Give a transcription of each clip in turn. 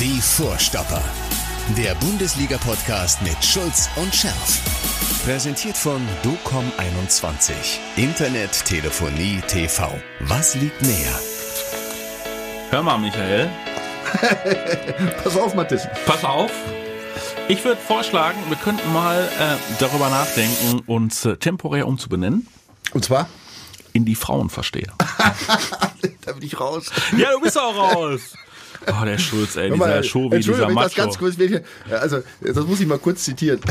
Die Vorstopper. Der Bundesliga-Podcast mit Schulz und Scherf. Präsentiert von DOCOM21. Internet, Telefonie, TV. Was liegt näher? Hör mal, Michael. Pass auf, Mathis. Pass auf. Ich würde vorschlagen, wir könnten mal äh, darüber nachdenken, uns äh, temporär umzubenennen Und zwar? in die Frauenversteher. da bin ich raus. ja, du bist auch raus. Oh, der Schulz, ey, dieser Show wie Entschuldigung, dieser ich das Macho. ganz kurz, ich- also das muss ich mal kurz zitieren.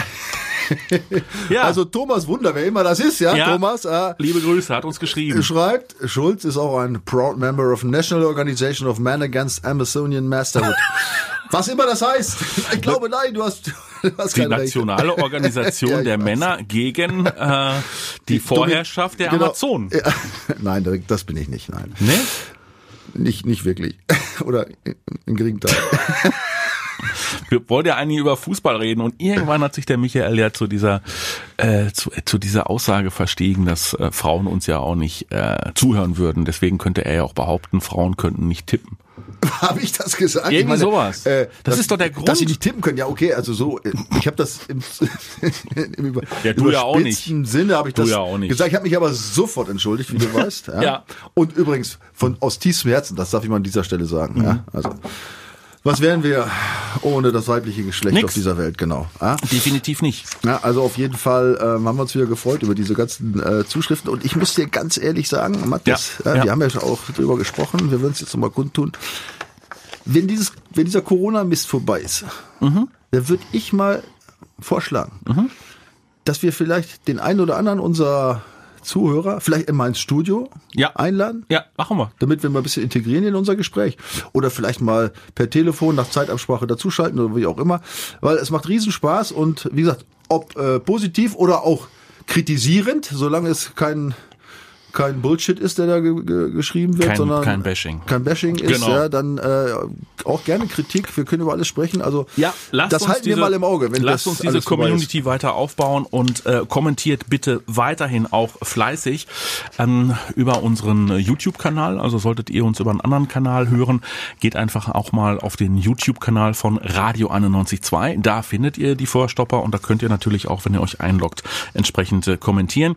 Ja. Also Thomas Wunder, wer immer das ist, ja, Ja. Thomas, äh, Liebe Grüße, hat uns geschrieben. schreibt, Schulz ist auch ein proud member of National Organization of Men Against Amazonian Masterhood. Was immer das heißt. Ich glaube, nein, du hast, du hast Die kein Recht. nationale Organisation Ja, der weiß. Männer gegen äh, die Vorherrschaft der Genau. Amazonen. Ja. Nein, das bin ich nicht, nein. Ne? Nicht, nicht wirklich. Oder im geringen Teil. Wir wollten ja eigentlich über Fußball reden und irgendwann hat sich der Michael ja zu dieser äh, zu, zu dieser Aussage verstiegen, dass äh, Frauen uns ja auch nicht äh, zuhören würden. Deswegen könnte er ja auch behaupten, Frauen könnten nicht tippen. Habe ich das gesagt? Irgendwie ich sowas. Äh, Das dass- ist doch der Grund. Dass sie nicht tippen können. Ja, okay, also so, äh, ich habe das im, im über, Ja, du ja auch überspitzten Sinne habe ich Du das ja auch nicht. gesagt. Ich habe mich aber sofort entschuldigt, wie du weißt. Ja. Ja. Und übrigens von aus tiefstem Herzen, das darf ich mal an dieser Stelle sagen. Ja. Mhm. Also was wären wir ohne das weibliche Geschlecht Nix. auf dieser Welt? Genau. Ja. Definitiv nicht. Ja, also auf jeden Fall ähm, haben wir uns wieder gefreut über diese ganzen äh, Zuschriften. Und ich muss dir ganz ehrlich sagen, Matthias, Ja, äh, ja. wir haben ja schon auch drüber gesprochen, wir würden es jetzt nochmal kundtun. Wenn, dieses, wenn dieser Corona-Mist vorbei ist, Mhm. dann würde ich mal vorschlagen, dass wir vielleicht den einen oder anderen unserer Zuhörer vielleicht immer ins Studio Ja. einladen Ja, machen wir. damit wir mal ein bisschen integrieren in unser Gespräch. Oder vielleicht mal per Telefon nach Zeitabsprache dazuschalten oder wie auch immer. Weil es macht riesen Spaß und wie gesagt, ob äh, positiv oder auch kritisierend, solange es kein kein Bullshit ist, der da ge ge geschrieben wird, Kein- sondern kein Bashing. kein Bashing ist, Genau. ja, dann äh, auch gerne Kritik. Wir können über alles sprechen. Also Ja, lasst das uns halten diese, wir mal im Auge. Wenn lasst das uns diese. Community weiter aufbauen und äh, kommentiert bitte weiterhin auch fleißig ähm, über unseren YouTube-Kanal. Also solltet ihr uns über einen anderen Kanal hören, geht einfach auch mal auf den YouTube-Kanal von Radio 91.2. Da findet ihr die Vorstopper und da könnt ihr natürlich auch, wenn ihr euch einloggt, entsprechend äh, kommentieren.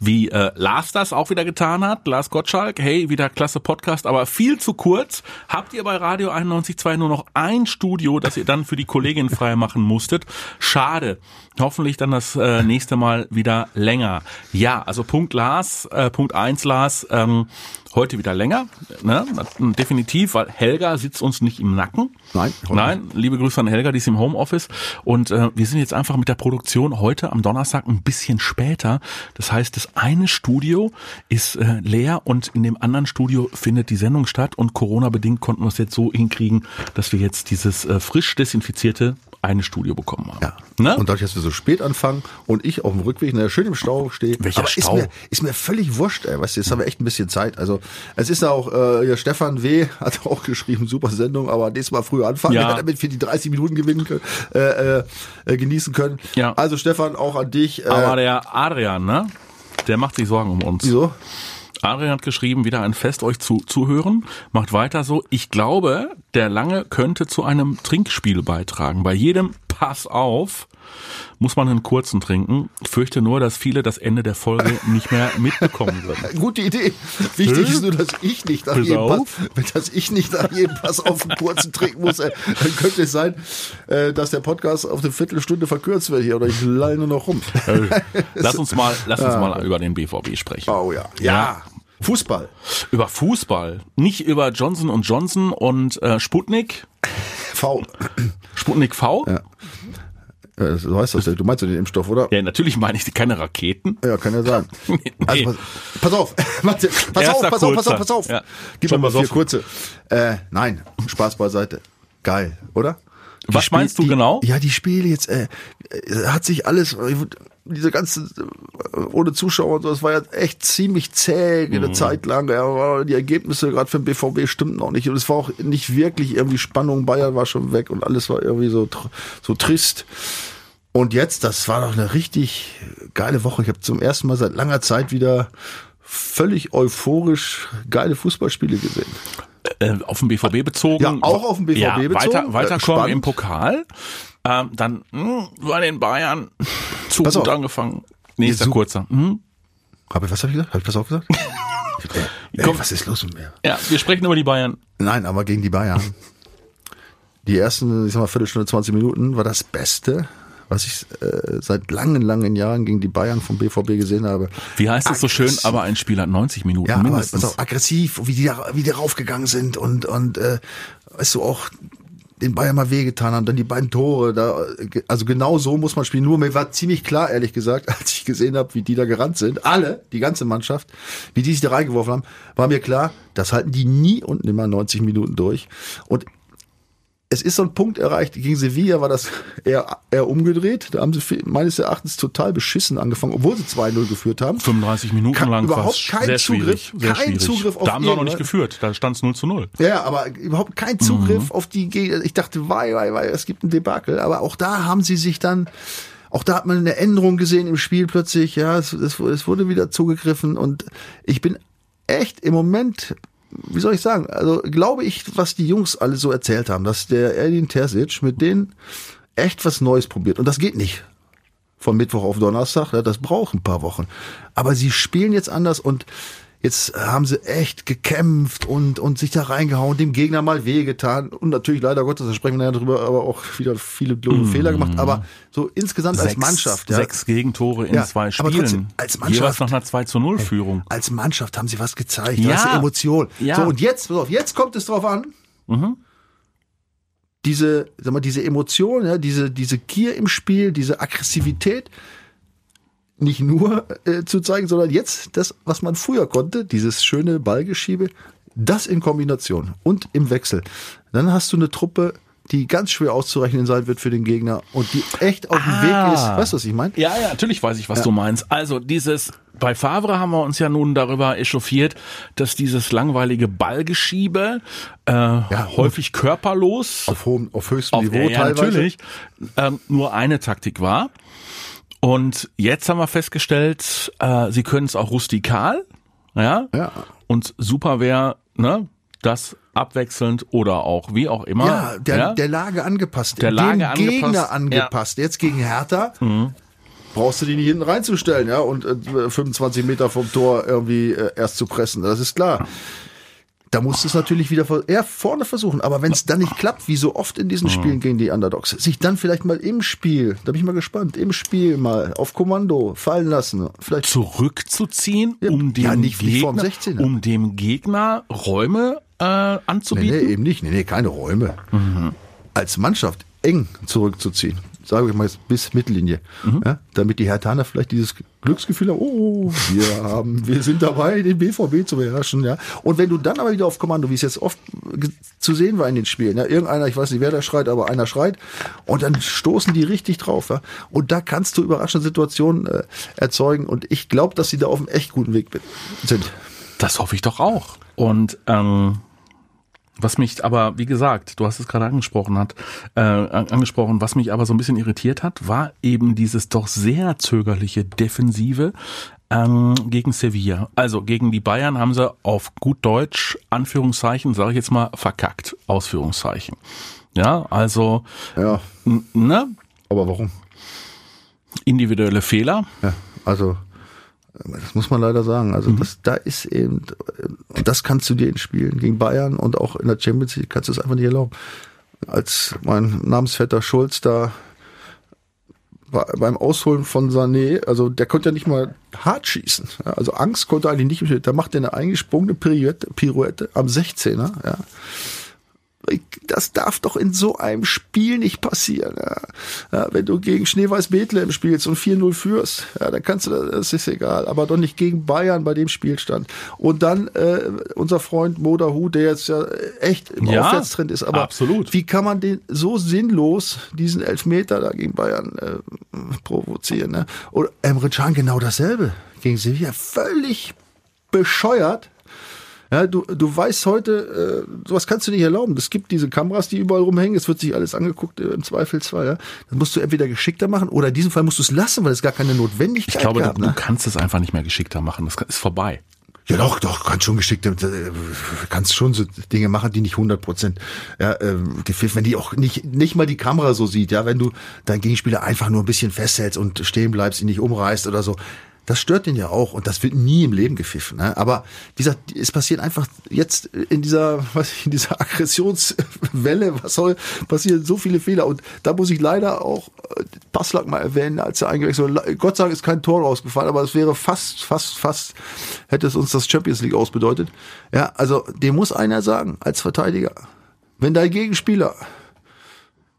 Wie äh, Lars das auch wieder getan hat. Lars Gottschalk, hey, wieder klasse Podcast, aber viel zu kurz. Habt ihr bei Radio 91.2 nur noch ein Studio, das ihr dann für die Kollegin frei machen musstet? Schade. Hoffentlich dann das äh, nächste Mal wieder länger. Ja, also Punkt Lars, äh, Punkt eins Lars, ähm, heute wieder länger, ne? definitiv, weil Helga sitzt uns nicht im Nacken. Nein, Nein, liebe Grüße an Helga, die ist im Homeoffice und äh, wir sind jetzt einfach mit der Produktion heute am Donnerstag ein bisschen später. Das heißt, das eine Studio ist äh, leer und in dem anderen Studio findet die Sendung statt und Corona-bedingt konnten wir es jetzt so hinkriegen, dass wir jetzt dieses äh, frisch desinfizierte eine Studio bekommen haben. Ja. Ne? Und dadurch, dass wir so spät anfangen und ich auf dem Rückweg na, schön im Stau stehe. Welcher aber Stau? Ist mir, ist mir völlig wurscht, ey. Weißt du, jetzt haben wir echt ein bisschen Zeit. Also, es ist auch, äh, ja, Stefan W. hat auch geschrieben, super Sendung, aber nächstes Mal früher anfangen, Ja. damit wir die 30 Minuten gewinnen können, äh, äh, äh, genießen können. Ja. Also, Stefan, auch an dich. Äh, Aber der Adrian, ne? Der macht sich Sorgen um uns. wieso? Adrian hat geschrieben, wieder ein Fest euch zu, zu hören. Macht weiter so. Ich glaube, der Lange könnte zu einem Trinkspiel beitragen. Bei jedem Pass auf muss man einen kurzen trinken. Ich fürchte nur, dass viele das Ende der Folge nicht mehr mitbekommen würden. Gute Idee. Wichtig ist nur, dass ich nicht nach Pass jedem Pass, auf. dass ich nicht nach jedem Pass auf einen kurzen trinken muss. Äh, Dann könnte es sein, äh, dass der Podcast auf eine Viertelstunde verkürzt wird hier oder ich nur noch rum. Lass uns mal, lass uns mal über den BVB sprechen. Oh ja. Ja. Fußball. Über Fußball, nicht über Johnson Johnson und äh, Sputnik. V. Sputnik V? Ja. Ja, so heißt das. Du meinst ja den Impfstoff, oder? Ja, natürlich meine ich keine Raketen. Ja, kann ja sein. Nee. Also, pass, pass auf, Mathe, pass Erster auf, pass auf, pass auf, pass auf. Ja. Gib Schon mal vier kurze. Äh, nein, Spaß beiseite. Geil, oder? Was Spiel- meinst du die, genau? Ja, die Spiele jetzt, äh, äh, hat sich alles, diese ganze, äh, ohne Zuschauer und so, das war ja echt ziemlich zäh Mhm. eine Zeit lang. Ja, die Ergebnisse gerade für den BVB stimmten auch nicht. Und es war auch nicht wirklich irgendwie Spannung. Bayern war schon weg und alles war irgendwie so, so trist. Und jetzt, das war doch eine richtig geile Woche. Ich habe zum ersten Mal seit langer Zeit wieder völlig euphorisch geile Fußballspiele gesehen. äh, auf den BVB bezogen. Ja, auch auf den BVB ja, bezogen. Weiter, weiterkommen Spannend. im Pokal. Ähm, dann mh, bei den Bayern zu Pass gut auf. angefangen. Nächster Su- kurzer. Mhm. Hab ich, was habe ich gesagt? Habe ich das auch gesagt? Ey, Komm. was ist los mit mir? Ja, wir sprechen über die Bayern. Nein, aber gegen die Bayern. Die ersten, ich sag mal, Viertelstunde, 20 Minuten war das Beste, was ich äh, seit langen, langen Jahren gegen die Bayern vom BVB gesehen habe. Wie heißt es so schön, aber ein Spiel hat 90 Minuten Ja, aber mindestens. pass auf, aggressiv, wie die, da, wie die raufgegangen sind und, und äh, weißt du, auch den Bayern mal wehgetan haben, dann die beiden Tore, da, also genau so muss man spielen. Nur mir war ziemlich klar, ehrlich gesagt, als ich gesehen habe, wie die da gerannt sind, alle, die ganze Mannschaft, wie die sich da reingeworfen haben, war mir klar, das halten die nie unten immer 90 Minuten durch. Und es ist so ein Punkt erreicht, gegen Sevilla war das eher, eher umgedreht. Da haben sie meines Erachtens total beschissen angefangen, obwohl sie 2-0 geführt haben. 35 Minuten Kein- lang überhaupt kein sehr Zugriff, sehr kein schwierig. Zugriff auf Da haben sie auch noch nicht geführt, da stand es 0 zu 0. Ja, aber überhaupt kein Zugriff auf die Gegner. Ich dachte, wei, wei, wei, es gibt ein Debakel. Aber auch da haben sie sich dann, auch da hat man eine Änderung gesehen im Spiel plötzlich. Ja, es, es, es wurde wieder zugegriffen und ich bin echt im Moment, wie soll ich sagen, also glaube ich, was die Jungs alle so erzählt haben, dass der Erdin Terzic mit denen echt was Neues probiert. Und das geht nicht von Mittwoch auf Donnerstag, ja, das braucht ein paar Wochen. Aber sie spielen jetzt anders und jetzt haben sie echt gekämpft und, und sich da reingehauen, dem Gegner mal wehgetan und natürlich leider Gottes, da sprechen wir nachher drüber, aber auch wieder viele blöde Fehler gemacht, aber so insgesamt als Mannschaft, ja, Sechs Gegentore in Ja, zwei aber Spielen. trotzdem, als Mannschaft- Jeweils nach einer 2 zu 0 Führung. als Mannschaft haben sie was gezeigt, Ja. ja. weißt du, Emotion. Ja. So, und jetzt, pass auf, jetzt kommt es drauf an, diese, sag mal, diese Emotion, ja, diese, diese Gier im Spiel, diese Aggressivität, nicht nur äh, zu zeigen, sondern jetzt das, was man früher konnte, dieses schöne Ballgeschiebe, das in Kombination und im Wechsel. Dann hast du eine Truppe, die ganz schwer auszurechnen sein wird für den Gegner und die echt auf dem Ah. Weg ist. Weißt du, was ich meine? Ja, ja, natürlich weiß ich, was du meinst. Also dieses, bei Favre haben wir uns ja nun darüber echauffiert, dass dieses langweilige Ballgeschiebe, äh, häufig körperlos, Auf hohem, auf höchstem auf, Niveau ja, ja, teilweise. natürlich, ähm, nur eine Taktik war. Und jetzt haben wir festgestellt, äh, sie können es auch rustikal, ja, Ja. und super wäre, ne, das abwechselnd oder auch wie auch immer. Ja, der, der Lage angepasst. Der Lage dem angepasst, Gegner ja. Mhm. angepasst. Jetzt gegen Hertha brauchst du die nicht hinten reinzustellen, ja, und äh, 25 Meter vom Tor irgendwie äh, erst zu pressen. Das ist klar. Da musst du es natürlich wieder eher vorne versuchen. Aber wenn es dann nicht klappt, wie so oft in Mhm. diesen Spielen gegen die Underdogs, sich dann vielleicht mal im Spiel, da bin ich mal gespannt, im Spiel mal auf Kommando fallen lassen. Vielleicht zurückzuziehen, Ja, um dem ja, Gegner, vorm 16er. um dem Gegner Räume äh, Nee, anzubieten. nee, eben nicht. Nee, nee, keine Räume. Als Mannschaft eng zurückzuziehen. Sage ich mal jetzt bis Mittellinie. Ja, damit die Hertaner vielleicht dieses Glücksgefühl haben, oh, wir haben, wir sind dabei, den BVB zu beherrschen. Ja. Und wenn du dann aber wieder auf Kommando, wie es jetzt oft zu sehen war in den Spielen, ja, irgendeiner, ich weiß nicht, wer da schreit, aber einer schreit, und dann stoßen die richtig drauf. Ja. Und da kannst du überraschende Situationen äh, erzeugen. Und ich glaube, dass sie da auf einem echt guten Weg sind. Das hoffe ich doch auch. Und ähm, was mich aber, wie gesagt, du hast es gerade angesprochen hat, äh, an- angesprochen, was mich aber so ein bisschen irritiert hat, war eben dieses doch sehr zögerliche Defensive ähm, gegen Sevilla. Also gegen die Bayern haben sie auf gut Deutsch, Anführungszeichen, sage ich jetzt mal, verkackt, Ausführungszeichen. Ja, also Ja, ne, aber warum? individuelle Fehler. Ja, also das muss man leider sagen. Also Mhm. das, da ist eben, und das kannst du dir in Spielen gegen Bayern und auch in der Champions League kannst du es einfach nicht erlauben. Als mein Namensvetter Schulz da bei- beim Ausholen von Sané, also der konnte ja nicht mal hart schießen. Also Angst konnte eigentlich nicht. Da macht er eine eingesprungene Pirouette, Pirouette am 16er. Ja. Das darf doch in so einem Spiel nicht passieren. Ja. Ja, wenn du gegen Schneeweiß Bethlehem spielst und 4-0 führst, ja, dann kannst du das, das ist egal. Aber doch nicht gegen Bayern bei dem Spielstand. Und dann äh, unser Freund Modahu, der jetzt ja echt im Ja, Aufwärtstrend ist. Aber absolut. wie kann man den so sinnlos, diesen Elfmeter da gegen Bayern äh, provozieren? Ne? Oder Emre Can genau dasselbe gegen Sevilla. Völlig bescheuert. Ja, du, du weißt heute, äh, sowas kannst du nicht erlauben. Es gibt diese Kameras, die überall rumhängen. Es wird sich alles angeguckt, äh, im Zweifelsfall. Ja. Das musst du entweder geschickter machen oder in diesem Fall musst du es lassen, weil es gar keine Notwendigkeit Ich glaube, gab. du, ne? du kannst es einfach nicht mehr geschickter machen. Das ist vorbei. Ja, doch, doch, kannst schon geschickt, äh, kannst schon so Dinge machen, die nicht 100 Prozent, ja, äh, wenn die auch nicht, nicht mal die Kamera so sieht, ja, wenn du deinen Gegenspieler einfach nur ein bisschen festhältst und stehen bleibst, ihn nicht umreißt oder so, das stört den ja auch und das wird nie im Leben gepfiffen. Ne? Aber wie gesagt, es passiert einfach jetzt in dieser, was in dieser Aggressionswelle, was soll passieren, so viele Fehler. Und da muss ich leider auch äh, Passlack mal erwähnen, als er eingewechselt wurde. Gott sei Dank ist kein Tor rausgefallen, aber es wäre fast, fast, fast, hätte es uns das Champions League ausbedeutet. Ja, also dem muss einer sagen, als Verteidiger, wenn dein Gegenspieler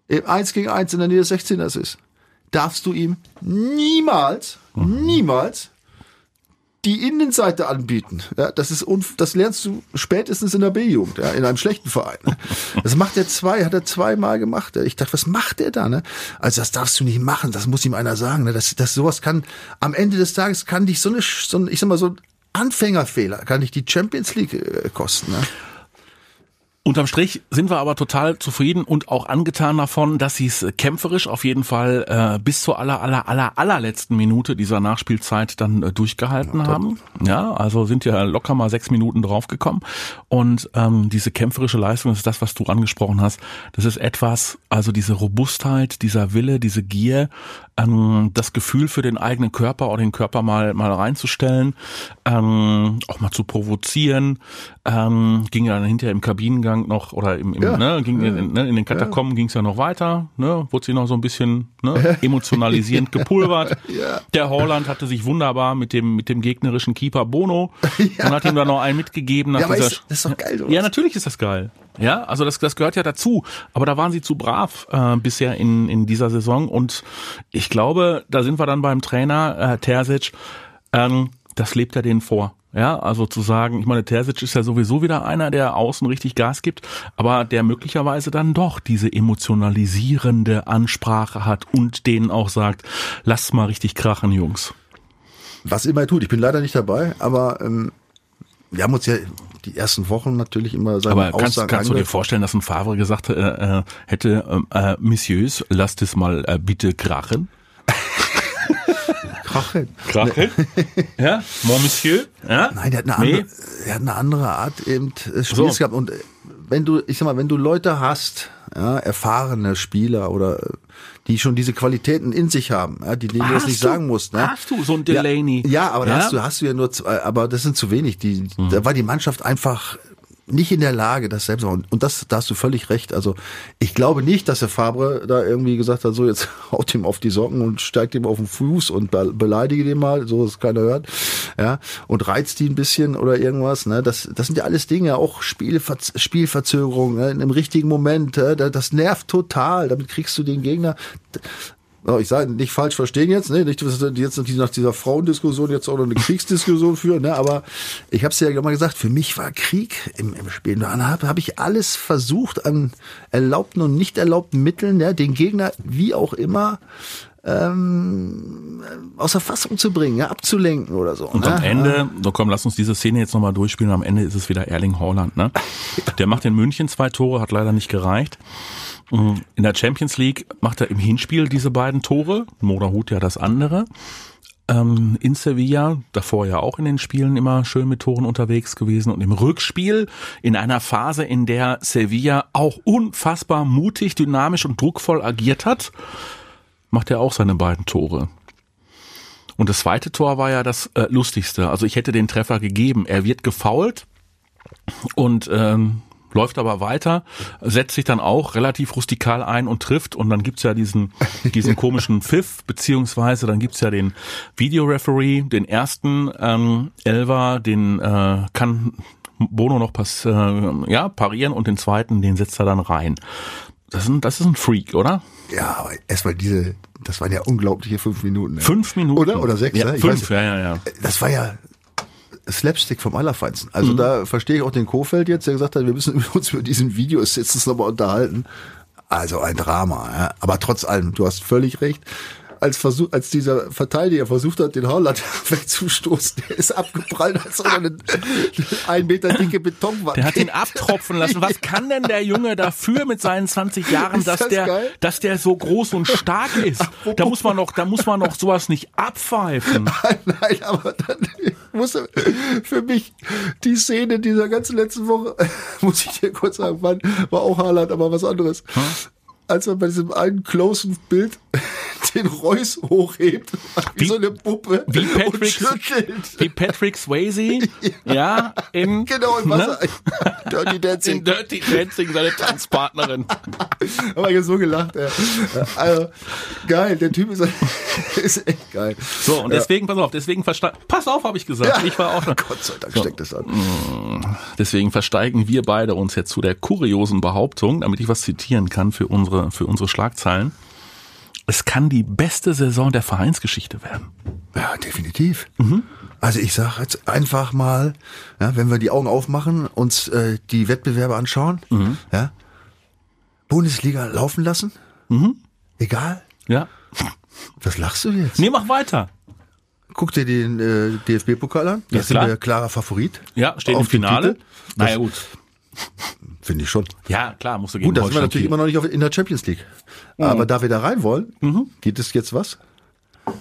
im 1 gegen 1 in der Nähe des 16ers ist, darfst du ihm niemals, mhm. niemals die Innenseite anbieten. Ja, das ist das lernst du spätestens in der B-Jugend, ja, in einem schlechten Verein. Das macht er zwei, hat er zweimal gemacht. Ich dachte, was macht er da? Ne? Also das darfst du nicht machen. Das muss ihm einer sagen. Ne? Das, das sowas kann am Ende des Tages kann dich so eine, so ein, ich sag mal so ein Anfängerfehler kann dich die Champions League äh, kosten. Ne? Unterm Strich sind wir aber total zufrieden und auch angetan davon, dass sie es kämpferisch auf jeden Fall äh, bis zur aller aller aller allerletzten Minute dieser Nachspielzeit dann äh, durchgehalten ja, haben. Ja, also sind ja locker mal sechs Minuten draufgekommen und ähm, diese kämpferische Leistung das ist das, was du angesprochen hast. Das ist etwas, also diese Robustheit, dieser Wille, diese Gier, ähm, das Gefühl für den eigenen Körper oder den Körper mal mal reinzustellen, ähm, auch mal zu provozieren, ähm, ging ja dann hinterher im Kabinengang noch oder im, im ja, ne, ging ja, in, ne, in den Katakomben ja. ging es ja noch weiter, ne, wurde sie noch so ein bisschen ne, emotionalisierend gepulvert. Ja. Der Holland hatte sich wunderbar mit dem mit dem gegnerischen Keeper Bono ja. und hat ihm dann noch einen mitgegeben. Nach ja, dieser, ist, das ist doch geil. Oder? Ja, natürlich ist das geil. Ja, also das, das gehört ja dazu. Aber da waren sie zu brav äh, bisher in, in dieser Saison. Und ich glaube, da sind wir dann beim Trainer äh, Terzic. Ähm, das lebt er denen vor. Ja, also zu sagen, ich meine, Terzic ist ja sowieso wieder einer, der außen richtig Gas gibt, aber der möglicherweise dann doch diese emotionalisierende Ansprache hat und denen auch sagt, lasst mal richtig krachen, Jungs. Was immer er tut, ich bin leider nicht dabei, aber ähm, wir haben uns ja die ersten Wochen natürlich immer seine Aber kannst, Aussagen kannst du dir vorstellen, dass ein Favre gesagt äh, äh hätte, äh, äh, Messieurs, lasst es mal äh, bitte krachen? Krachen? Krachen? ja? Mon Monsieur? Ja? Nein, der hat eine, andere, der hat eine andere Art eben des Spiels so. gehabt und äh, wenn du, ich sag mal, wenn du Leute hast, ja, erfahrene Spieler oder die schon diese Qualitäten in sich haben, ja, die denen du das nicht du, sagen musst. Ne? Hast du so ein Delaney? Ja, ja aber ja? hast du hast du ja nur, zwei, aber das sind zu wenig. Die, mhm. da war die Mannschaft einfach nicht in der Lage, das selbst und, und das, da hast du völlig recht. Also ich glaube nicht, dass der Fabre da irgendwie gesagt hat, so jetzt haut ihm auf die Socken und steigt ihm auf den Fuß und beleidige den mal, so dass keiner hört, ja und reizt ihn ein bisschen oder irgendwas. Ne, das, das sind ja alles Dinge, auch Spielver Spielverzögerung ne, einem richtigen Moment. Ja, das nervt total. Damit kriegst du den Gegner ich sage nicht falsch verstehen jetzt, ne? nicht, dass wir jetzt nach dieser Frauendiskussion jetzt auch noch eine Kriegsdiskussion führen, ne? aber ich habe es ja mal gesagt, für mich war Krieg im, im Spiel. Da habe hab ich alles versucht an erlaubten und nicht erlaubten Mitteln, ja, den Gegner wie auch immer ähm, aus der Fassung zu bringen, ja, abzulenken oder so. Und ne? am Ende, so komm, lass uns diese Szene jetzt nochmal durchspielen, am Ende ist es wieder Erling Haaland, ne? Der macht in München zwei Tore, hat leider nicht gereicht. In der Champions League macht er im Hinspiel diese beiden Tore, Moderhut ja das andere. Ähm, in Sevilla, davor ja auch in den Spielen immer schön mit Toren unterwegs gewesen und im Rückspiel in einer Phase, in der Sevilla auch unfassbar mutig, dynamisch und druckvoll agiert hat, macht er auch seine beiden Tore. Und das zweite Tor war ja das äh, lustigste. Also ich hätte den Treffer gegeben. Er wird gefault und ähm, läuft aber weiter, setzt sich dann auch relativ rustikal ein und trifft und dann gibt's ja diesen, diesen komischen Pfiff, beziehungsweise dann gibt's ja den Videoreferee, den ersten ähm, Elver, den äh, kann Bono noch pass, äh, ja, parieren und den zweiten, den setzt er dann rein. Das ist ein, das ist ein Freak, oder? Ja, aber erstmal diese, das waren ja unglaubliche fünf Minuten. Ne? Fünf Minuten. Oder? Oder sechs, ja, ne? Fünf, weiß, ja, ja, ja. Das war ja Slapstick vom Allerfeinsten. Also mhm. da verstehe ich auch den Kofeld jetzt, der gesagt hat, wir müssen uns über diesen Videos jetzt nochmal unterhalten. Also ein Drama. Ja. Aber trotz allem, du hast völlig recht als, Versuch, als dieser Verteidiger versucht hat, den Haaland wegzustoßen, der ist abgeprallt, als ob er eine ein Meter dicke Betonwand Der hat ihn abtropfen lassen. Was kann denn der Junge dafür mit seinen 20 Jahren, dass das der, geil? dass der so groß und stark ist? Da muss man noch, da muss man noch sowas nicht abpfeifen. Nein, aber dann, musste für mich die Szene dieser ganzen letzten Woche, muss ich dir kurz sagen, war, auch Haaland, aber was anderes. Als er bei diesem einen closen Bild den Reus hochhebt, wie, Wie- so eine Puppe Wie und Patrick, schüttelt. wie Patrick Swayze, ja, in, Genau, im Wasser. Dirty in Dancing. Dirty Dancing, seine Tanzpartnerin. Aber ich hab so gelacht, ey. Also, geil, der Typ ist, ist echt geil. So, und deswegen, pass auf, deswegen verste pass auf, habe ich gesagt. Ich war auch. Gott sei Dank steckt es an. Deswegen versteigen wir beide uns jetzt zu der kuriosen Behauptung, damit ich was zitieren kann für unsere, für unsere Schlagzeilen. Es kann die beste Saison der Vereinsgeschichte werden. Ja, definitiv. Also ich sage jetzt einfach mal, ja, wenn wir die Augen aufmachen, uns äh, die Wettbewerbe anschauen, ja, Bundesliga laufen lassen, egal. Ja. Was lachst du jetzt? Nee, mach weiter. Guck dir den äh, DFB-Pokal an. Ja, Das sind klar. wir klarer Favorit. Ja, steht im Finale. Titel. Naja, gut. Finde ich schon. Ja, klar, musst du gegen Gut, da sind wir natürlich immer noch nicht in der Champions League. Aber da wir da rein wollen, geht es jetzt was?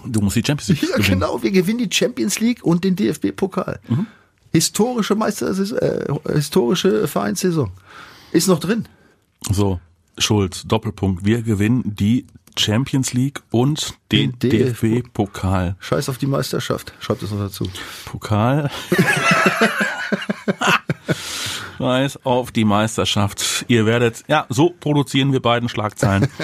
Du musst die Champions League Ja, gewinnen. genau. Wir gewinnen die Champions League und den DFB-Pokal. Historische Meister, äh, historische Vereinssaison. Ist noch drin. So, Schulz, Doppelpunkt. Wir gewinnen die Champions League und den, Den DFB. DFB-Pokal. Scheiß auf die Meisterschaft. Schreibt es noch dazu. Pokal. Scheiß auf die Meisterschaft. Ihr werdet, ja, so produzieren wir beiden Schlagzeilen.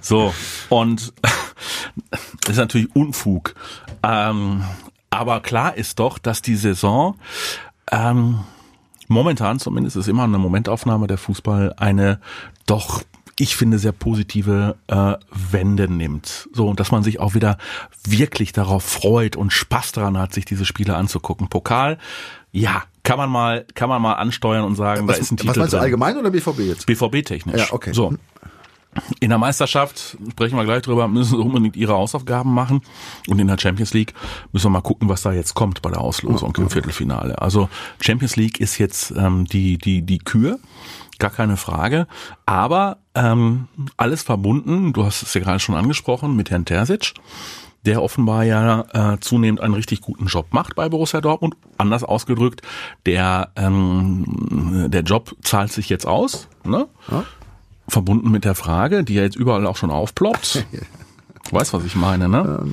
So, und das ist natürlich Unfug. Ähm, aber klar ist doch, dass die Saison ähm, momentan zumindest ist immer eine Momentaufnahme der Fußball eine doch ich finde sehr positive äh, Wende nimmt. So und dass man sich auch wieder wirklich darauf freut und Spaß daran hat, sich diese Spiele anzugucken. Pokal, ja, kann man mal kann man mal ansteuern und sagen, Was, da ist ein was Titel meinst du, drin. allgemein oder BVB jetzt? BVB technisch. Ja, okay. So. In der Meisterschaft, sprechen wir gleich drüber, müssen sie unbedingt ihre Hausaufgaben machen. Und in der Champions League müssen wir mal gucken, was da jetzt kommt bei der Auslosung im Viertelfinale. Also Champions League ist jetzt ähm, die, die, die Kür, gar keine Frage. Aber ähm, alles verbunden, du hast es ja gerade schon angesprochen, mit Herrn Terzic, der offenbar ja äh, zunehmend einen richtig guten Job macht bei Borussia Dortmund. Anders ausgedrückt, der, ähm, der Job zahlt sich jetzt aus. Ne? verbunden mit der Frage, die ja jetzt überall auch schon aufploppt. Du weißt, was ich meine, ne?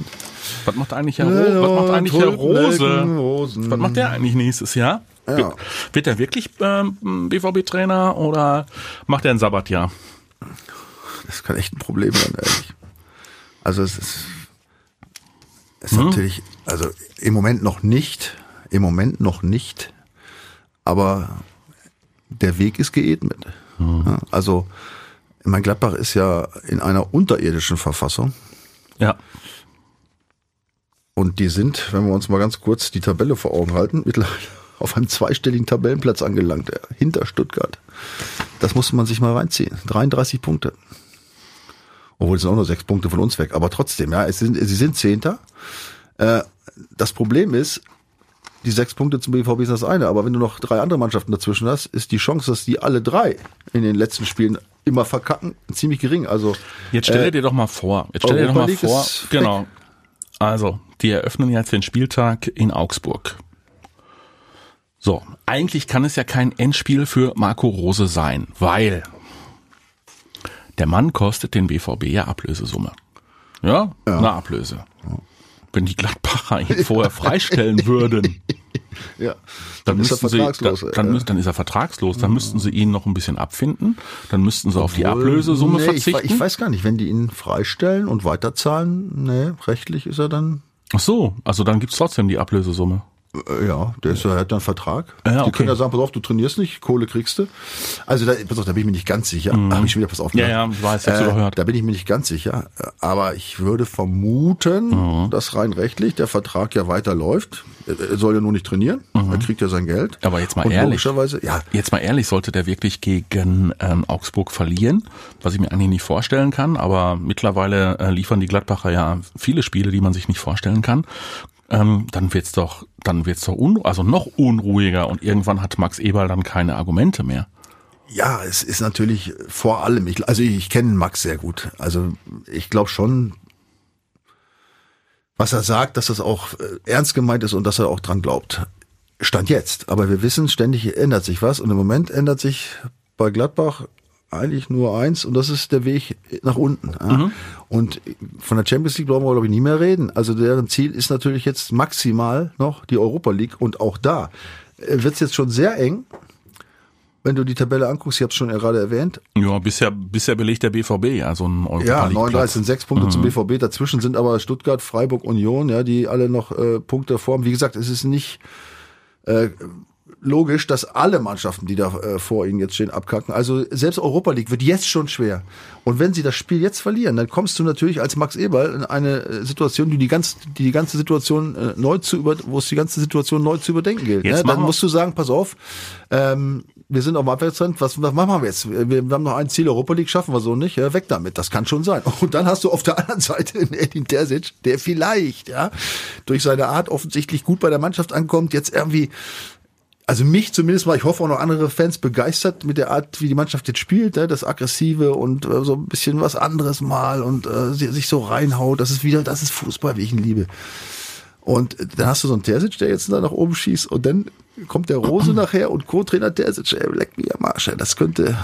Was macht eigentlich Herr, Ro was macht eigentlich Herr Rose? Rosen. Was macht der eigentlich nächstes Jahr? Ja. Wird, er wirklich ähm, BVB-Trainer oder macht er ein Sabbatjahr? Das kann echt ein Problem sein, ehrlich. Also es ist, ist Mhm. natürlich, also im Moment noch nicht, im Moment noch nicht, aber der Weg ist geebnet. Mhm. Ja, also mein Gladbach ist ja in einer unterirdischen Verfassung Ja. und die sind, wenn wir uns mal ganz kurz die Tabelle vor Augen halten, mittlerweile auf einem zweistelligen Tabellenplatz angelangt, äh, hinter Stuttgart. Das muss man sich mal reinziehen. 33 Punkte. Obwohl es sind auch nur sechs Punkte von uns weg. Aber trotzdem, ja, es sind, sie sind Zehnter. Äh, das Problem ist, die sechs Punkte zum BVB ist das eine, aber wenn du noch drei andere Mannschaften dazwischen hast, ist die Chance, dass die alle drei in den letzten Spielen immer verkacken, ziemlich gering. Also Jetzt stell äh, dir doch mal vor, jetzt stell dir doch Europa mal vor, genau. Also, die eröffnen jetzt den Spieltag in Augsburg. So, eigentlich kann es ja kein Endspiel für Marco Rose sein, weil der Mann kostet den BVB ja Ablösesumme. Ja, eine Ablöse. Wenn die Gladbacher ihn vorher freistellen würden, ja, dann, ist er müssten sie, vertragslos. dann, dann, äh. müssen- dann ist er vertragslos, dann müssten sie ihn noch ein bisschen abfinden, dann müssten sie auf die Ablösesumme nee, ich, verzichten. we- ich weiß gar nicht, wenn die ihn freistellen und weiterzahlen, nee, rechtlich ist er dann, Ach so, also dann gibt's trotzdem die Ablösesumme. Äh, ja, der ist, er hat dann einen Vertrag. Ja, Die okay. können ja sagen, pass auf, du trainierst nicht, Kohle kriegst du. Also da, pass auf, da bin ich mir nicht ganz sicher. Habe ich schon wieder, pass auf. Mhm. Ja, ne? ja, ich weiß, hab's überhört. Da bin ich mir nicht ganz sicher. Aber ich würde vermuten, Mhm. dass rein rechtlich der Vertrag ja weiterläuft. Er soll ja nur nicht trainieren. Er kriegt ja sein Geld. Mhm. Aber jetzt mal und ehrlich. Logischerweise, ja, Jetzt mal ehrlich, sollte der wirklich gegen ähm, Augsburg verlieren, was ich mir eigentlich nicht vorstellen kann, aber mittlerweile äh, liefern die Gladbacher ja viele Spiele, die man sich nicht vorstellen kann. Ähm, dann wird's doch, dann wird's doch un also noch unruhiger und irgendwann hat Max Eberl dann keine Argumente mehr. Ja, es ist natürlich vor allem, ich, also ich kenne Max sehr gut. Also ich glaube schon, was er sagt, dass das auch äh, ernst gemeint ist und dass er auch dran glaubt. Stand jetzt. Aber wir wissen, ständig ändert sich was und im Moment ändert sich bei Gladbach eigentlich nur eins und das ist der Weg nach unten. Ja. Mhm. Und von der Champions League brauchen wir, glaube ich, nie mehr reden. Also deren Ziel ist natürlich jetzt maximal noch die Europa League und auch da wird es jetzt schon sehr eng. Wenn du die Tabelle anguckst, ich habe es schon gerade erwähnt. Ja, bisher, bisher belegt der BVB ja so ein Europa Ja, 39 sind sechs Punkte mhm. zum BVB. Dazwischen sind aber Stuttgart, Freiburg, Union, ja, die alle noch äh, Punkte formen. Wie gesagt, es ist nicht äh, logisch, dass alle Mannschaften, die da äh, vor ihnen jetzt stehen, abkacken. Also selbst Europa League wird jetzt schon schwer. Und wenn sie das Spiel jetzt verlieren, dann kommst du natürlich als Max Eberl in eine äh, Situation, die die ganze, die, die ganze Situation äh, neu zu über, wo es die ganze Situation neu zu überdenken gilt. Ne? Dann musst du sagen, pass auf, ähm, wir sind auf dem Abwärtstrend, was, was machen wir jetzt? Wir, wir haben noch ein Ziel, Europa League schaffen wir so nicht, ja, weg damit, das kann schon sein. Und dann hast du auf der anderen Seite Edin Terzic, der vielleicht, ja, durch seine Art offensichtlich gut bei der Mannschaft ankommt, jetzt irgendwie also mich zumindest mal, ich hoffe auch noch andere Fans begeistert mit der Art, wie die Mannschaft jetzt spielt, ne? das Aggressive und äh, so ein bisschen was anderes mal und äh, sich so reinhaut. Das ist wieder, das ist Fußball, wie ich ihn liebe. Und dann hast du so einen Terzic, der jetzt da nach oben schießt und dann kommt der Rose nachher und Co-Trainer Terzic, ey, leck mir am Arsch, ey. das könnte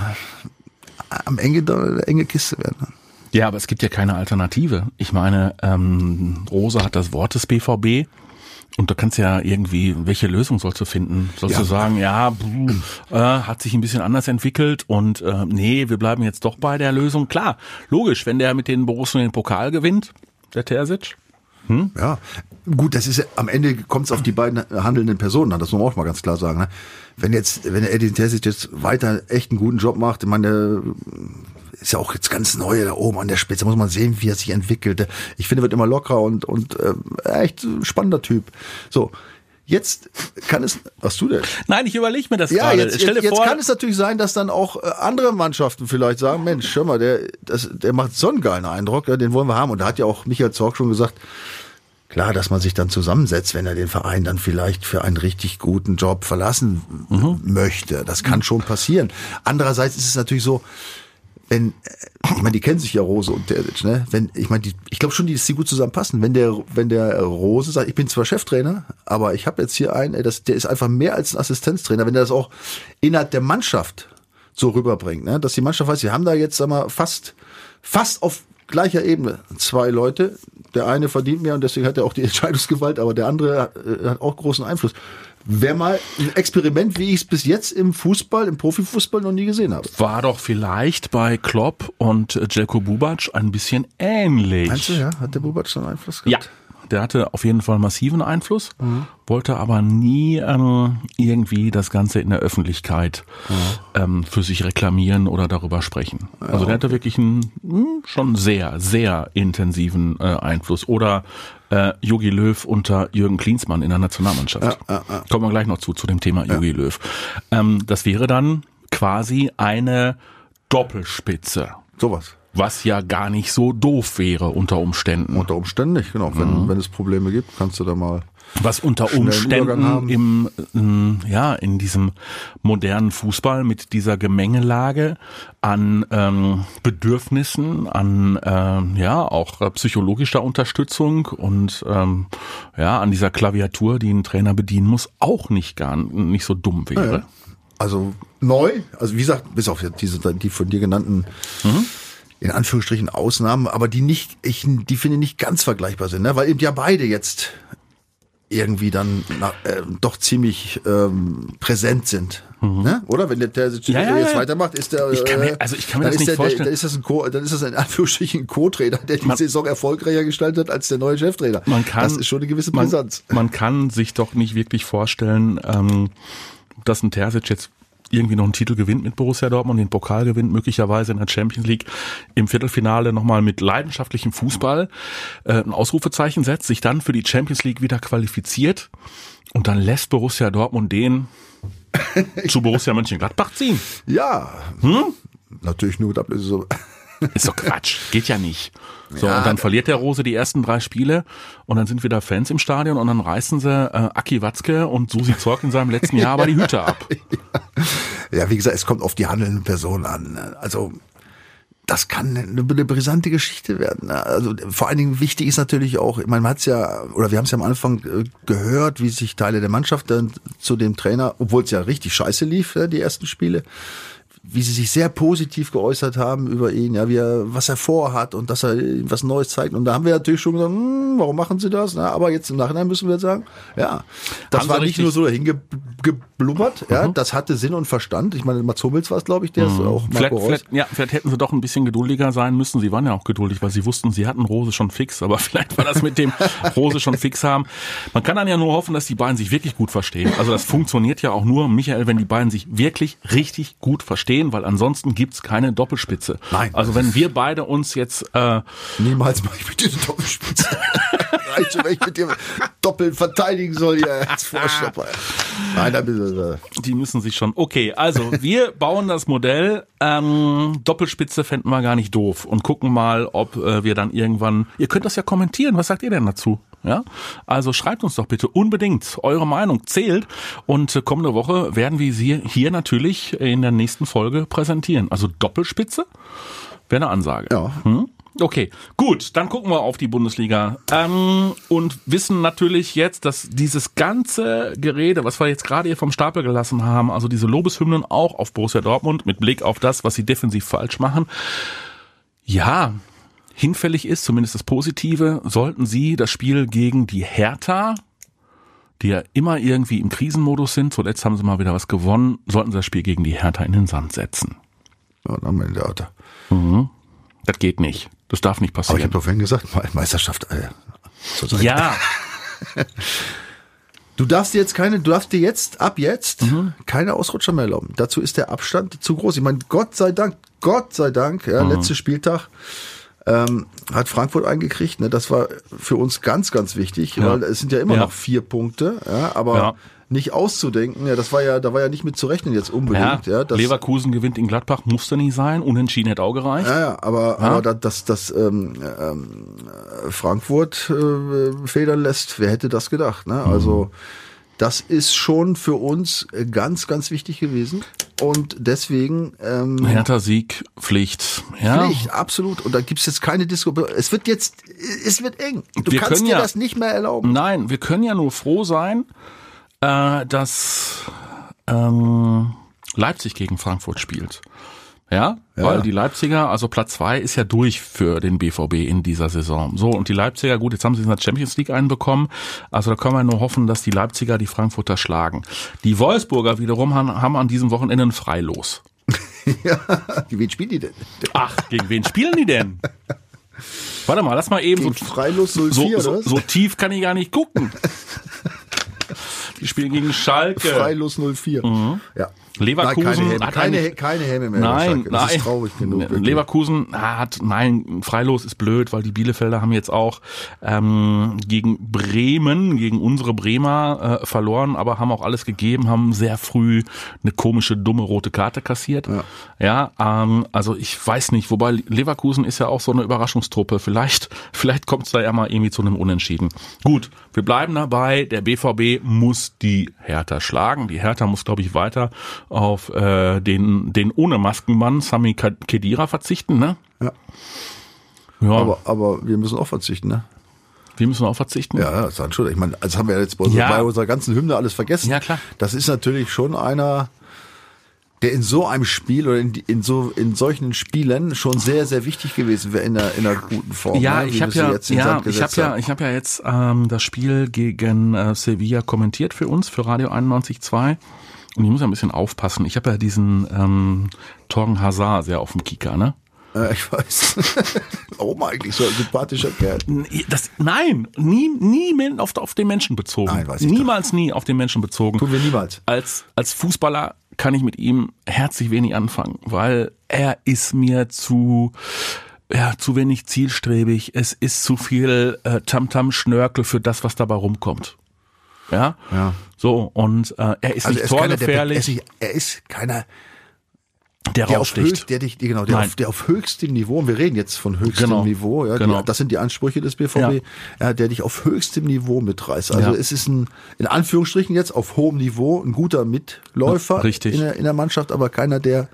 am Ende eine enge Kiste werden. Ja, aber es gibt ja keine Alternative. Ich meine, ähm, Rose hat das Wort des BVB und da kannst du ja irgendwie, welche Lösung sollst du finden? Sollst ja. du sagen, ja, äh, hat sich ein bisschen anders entwickelt und äh, nee, wir bleiben jetzt doch bei der Lösung. Klar, logisch, wenn der mit den Borussen den Pokal gewinnt, der Terzic. Hm? Ja, gut, das ist am Ende kommt es auf die beiden handelnden Personen an, das muss man auch mal ganz klar sagen. Ne? Wenn jetzt, wenn der Edin Terzic jetzt weiter echt einen guten Job macht, ich meine, ist ja auch jetzt ganz neu da oben an der Spitze. Muss man sehen, wie er sich entwickelt. Ich finde, er wird immer lockerer und, und äh, echt spannender Typ. So. Jetzt kann es, was du denn? Nein, ich überlege mir das ja, gerade. Jetzt, jetzt, jetzt kann es natürlich sein, dass dann auch äh, andere Mannschaften vielleicht sagen, Mensch, schau mal, der, das, der macht so einen geilen Eindruck, ja, den wollen wir haben. Und da hat ja auch Michael Zorg schon gesagt, Klar, dass man sich dann zusammensetzt, wenn er den Verein dann vielleicht für einen richtig guten Job verlassen mhm. möchte. Das kann schon passieren. Andererseits ist es natürlich so, wenn, äh, ich meine, die kennen sich ja Rose und Terzic, ne? Wenn, ich meine, die, ich glaube schon, dass die gut zusammenpassen. Wenn der, wenn der Rose sagt, ich bin zwar Cheftrainer, aber ich habe jetzt hier einen, ey, das, der ist einfach mehr als ein Assistenztrainer, wenn der das auch innerhalb der Mannschaft so rüberbringt, ne? Dass die Mannschaft weiß, wir haben da jetzt, sag mal, fast, fast auf gleicher Ebene zwei Leute. Der eine verdient mehr und deswegen hat er auch die Entscheidungsgewalt, aber der andere hat, äh, hat auch großen Einfluss wäre mal ein Experiment, wie ich es bis jetzt im Fußball, im Profifußball noch nie gesehen habe. War doch vielleicht bei Klopp und Jelko Bubac ein bisschen ähnlich. Meinst du, ja? Hat der Bubac schon Einfluss gehabt? Ja. Der hatte auf jeden Fall massiven Einfluss, mhm. wollte aber nie ähm, irgendwie das Ganze in der Öffentlichkeit mhm. ähm, für sich reklamieren oder darüber sprechen. Ja, also der hatte wirklich einen mh, hm, schon sehr, sehr intensiven äh, Einfluss. Oder äh, Jogi Löw unter Jürgen Klinsmann in der Nationalmannschaft. Ja, ja, Kommen wir gleich noch zu, zu dem Thema Jogi Löw. Ähm, das wäre dann quasi eine Doppelspitze. Sowas was ja gar nicht so doof wäre unter Umständen. Unter Umständen nicht, genau. Wenn, mhm. wenn es Probleme gibt, kannst du da mal was unter Umständen im, in, ja in diesem modernen Fußball mit dieser Gemengelage an ähm, Bedürfnissen, an ähm, ja auch psychologischer Unterstützung und ähm, ja an dieser Klaviatur, die ein Trainer bedienen muss, auch nicht gar nicht so dumm wäre. Also neu, also wie gesagt, bis auf diese die von dir genannten mhm in Anführungsstrichen Ausnahmen, aber die nicht, ich, die finde ich nicht ganz vergleichbar sind, ne? weil eben ja beide jetzt irgendwie dann na, äh, doch ziemlich ähm, präsent sind. Mhm. Ne? Oder wenn der, der ja, ja, jetzt ja. weitermacht, ist der ich kann mir, also ich kann mir das nicht der, vorstellen. dann ist das ein Co, dann ist das ein Anführungsstrichen Co-Trainer, der die man, Saison erfolgreicher gestaltet als der neue Cheftrainer. Man kann, das ist schon eine gewisse Brisanz. Man, man kann sich doch nicht wirklich vorstellen, ähm, dass ein Terzic jetzt irgendwie noch einen Titel gewinnt mit Borussia Dortmund, den Pokal gewinnt, möglicherweise in der Champions League im Viertelfinale nochmal mit leidenschaftlichem Fußball äh, ein Ausrufezeichen setzt, sich dann für die Champions League wieder qualifiziert und dann lässt Borussia Dortmund den zu Borussia Mönchengladbach ziehen. Ja, hm? natürlich nur mit Ablöse. Ist doch Quatsch, geht ja nicht. So, ja, und dann verliert der Rose die ersten drei Spiele und dann sind wieder Fans im Stadion und dann reißen sie äh, Aki Watzke und Susi Zorg in seinem letzten Jahr aber die Hüte ab. ja, wie gesagt, es kommt auf die handelnden Personen an. Also das kann eine, eine brisante Geschichte werden. ne? Also vor allen Dingen wichtig ist natürlich auch, man hat es ja, oder wir haben es ja am Anfang äh, gehört, wie sich Teile der Mannschaft dann zu dem Trainer, obwohl es ja richtig scheiße lief, ja, die ersten Spiele, wie sie sich sehr positiv geäußert haben über ihn, ja, wie er, was er vorhat und dass er was Neues zeigt. Und da haben wir natürlich schon gesagt, hm, warum machen sie das? Na, aber jetzt im Nachhinein müssen wir sagen, ja, das Haben war nicht nur so dahin ge geblubbert, ja, das hatte Sinn und Verstand. Ich meine, Mats Hummels war es, glaube ich, der ist auch Mhm. Vielleicht, Marco Reus. vielleicht, ja, vielleicht hätten sie doch ein bisschen geduldiger sein müssen. Sie waren ja auch geduldig, weil sie wussten, sie hatten Rose schon fix. Aber vielleicht war das mit dem Rose schon fix haben. Man kann dann ja nur hoffen, dass die beiden sich wirklich gut verstehen. Also das funktioniert ja auch nur, Michael, wenn die beiden sich wirklich richtig gut verstehen, weil ansonsten gibt's keine Doppelspitze. Nein. Also wenn wir beide uns jetzt äh, Niemals mache ich mit dir eine Doppelspitze. Reicht schon, wenn ich mit dir doppelt verteidigen soll hier als Vorstopper. Nein, da bist äh, Die müssen sich schon. Okay, also wir bauen das Modell. Ähm, Doppelspitze fänden wir gar nicht doof und gucken mal, ob äh, wir dann irgendwann. Ihr könnt das ja kommentieren. Was sagt ihr denn dazu? Ja, also schreibt uns doch bitte unbedingt. Eure Meinung zählt. Und äh, kommende Woche werden wir sie hier natürlich in der nächsten Folge präsentieren. Also Doppelspitze wäre eine Ansage. Ja. Hm? Okay, gut, dann gucken wir auf die Bundesliga ähm, und wissen natürlich jetzt, dass dieses ganze Gerede, was wir jetzt gerade hier vom Stapel gelassen haben, also diese Lobeshymnen auch auf Borussia Dortmund mit Blick auf das, was sie defensiv falsch machen, ja, hinfällig ist, zumindest das Positive, sollten sie das Spiel gegen die Hertha, die ja immer irgendwie im Krisenmodus sind, zuletzt haben sie mal wieder was gewonnen, sollten sie das Spiel gegen die Hertha in den Sand setzen. Ja, dann haben wir den Theater. Das geht nicht. Das darf nicht Aber ich passieren. habe doch vorhin gesagt, Me- Meisterschaft. Äh. Ja, Du darfst dir jetzt keine, du darfst dir jetzt ab jetzt Mhm. keine Ausrutscher mehr erlauben. Dazu ist der Abstand zu groß. Ich meine, Gott sei Dank, Gott sei Dank, ja, Mhm. letzter Spieltag ähm, hat Frankfurt eingekriegt. Ne? Das war für uns ganz, ganz wichtig, weil es sind ja immer Ja. noch vier Punkte, ja, aber Ja. nicht auszudenken. Ja, das war ja, da war ja nicht mit zu rechnen jetzt unbedingt. Ja, das, Leverkusen gewinnt in Gladbach, musste nicht sein. Unentschieden hätte auch gereicht. Ja, ja, aber, aber da- dass das ähm, äh, Frankfurt äh, federn lässt, wer hätte das gedacht? Ne? Also das ist schon für uns äh, ganz, ganz wichtig gewesen und deswegen ähm, Hertha Sieg, Pflicht. Ja. Pflicht, absolut. Und da gibt's jetzt keine Diskussion. Es wird jetzt, es wird eng. Du Wir kannst dir ja- das nicht mehr erlauben. Nein, wir können ja nur froh sein, äh, dass ähm, Leipzig gegen Frankfurt spielt. Ja, weil die Leipziger, also Platz zwei ist ja durch für den BVB in dieser Saison. So, und die Leipziger, gut, jetzt haben sie in der Champions League einen bekommen. Also da können wir nur hoffen, dass die Leipziger die Frankfurter schlagen. Die Wolfsburger wiederum haben, haben an diesem Wochenende ein Freilos. Ja. Wen spielen die denn? Ach, gegen wen spielen die denn? Warte mal, lass mal eben Gegen so, Freilos 04 so, oder so, so tief kann ich gar nicht gucken. Die spielen gegen Schalke. Freilos 04. Ja. Leverkusen Nein, keine, Helme, hat keine, keine Helme mehr. Nein, das nein. ist traurig genug. wirklich. Leverkusen hat, nein, Freilos ist blöd, weil die Bielefelder haben jetzt auch ähm, gegen Bremen, gegen unsere Bremer äh, verloren, aber haben auch alles gegeben, haben sehr früh eine komische, dumme rote Karte kassiert. Ja, ähm, also ich weiß nicht, wobei Leverkusen ist ja auch so eine Überraschungstruppe. Vielleicht, vielleicht kommt es da ja mal irgendwie zu einem Unentschieden. Gut, wir bleiben dabei. Der BVB muss die Hertha schlagen. Die Hertha muss, glaube ich, weiter auf äh, den, den ohne Maskenmann Sami Kedira verzichten. Ne? Ja. Ja, Aber, aber wir müssen auch verzichten, ne? wir müssen auch verzichten. Ja, das ist Schuld. Ich meine, das haben wir jetzt bei, Ja. bei unserer ganzen Hymne alles vergessen. Ja, klar. Das ist natürlich schon einer, der in so einem Spiel oder in, in so in solchen Spielen schon sehr sehr wichtig gewesen wäre in der in einer guten Form. Ja, ne? Ich habe ja, ja, ich habe ja, ich habe ja jetzt ähm, das Spiel gegen äh, Sevilla kommentiert für uns für Radio 91.2 und ich muss ja ein bisschen aufpassen. Ich habe ja diesen ähm, Torgen Hazard sehr auf dem Kicker, ne? Ja, ich weiß. Warum eigentlich so ein sympathischer Kerl? Das, nein, nie, nie auf, auf den Menschen bezogen. Nein, weiß ich Niemals nie auf den Menschen bezogen. Tun wir niemals. Als, als Fußballer kann ich mit ihm herzlich wenig anfangen, weil er ist mir zu, ja, zu wenig zielstrebig. Es ist zu viel äh, Tamtam-Schnörkel für das, was dabei rumkommt. Ja. Ja. So, und äh, er ist Also nicht er ist, keiner, der, er, torgefährlich. ist, er ist keiner. Der, der auf raussticht. höchst, der dich, genau, der auf, der auf höchstem Niveau, und wir reden jetzt von höchstem Genau. Niveau, ja, Genau. die, das sind die Ansprüche des BVB, Ja. ja. der dich auf höchstem Niveau mitreißt. Also Ja. es ist ein, in Anführungsstrichen jetzt auf hohem Niveau, ein guter Mitläufer richtig. Mhm. In, der, in der Mannschaft, aber keiner, der,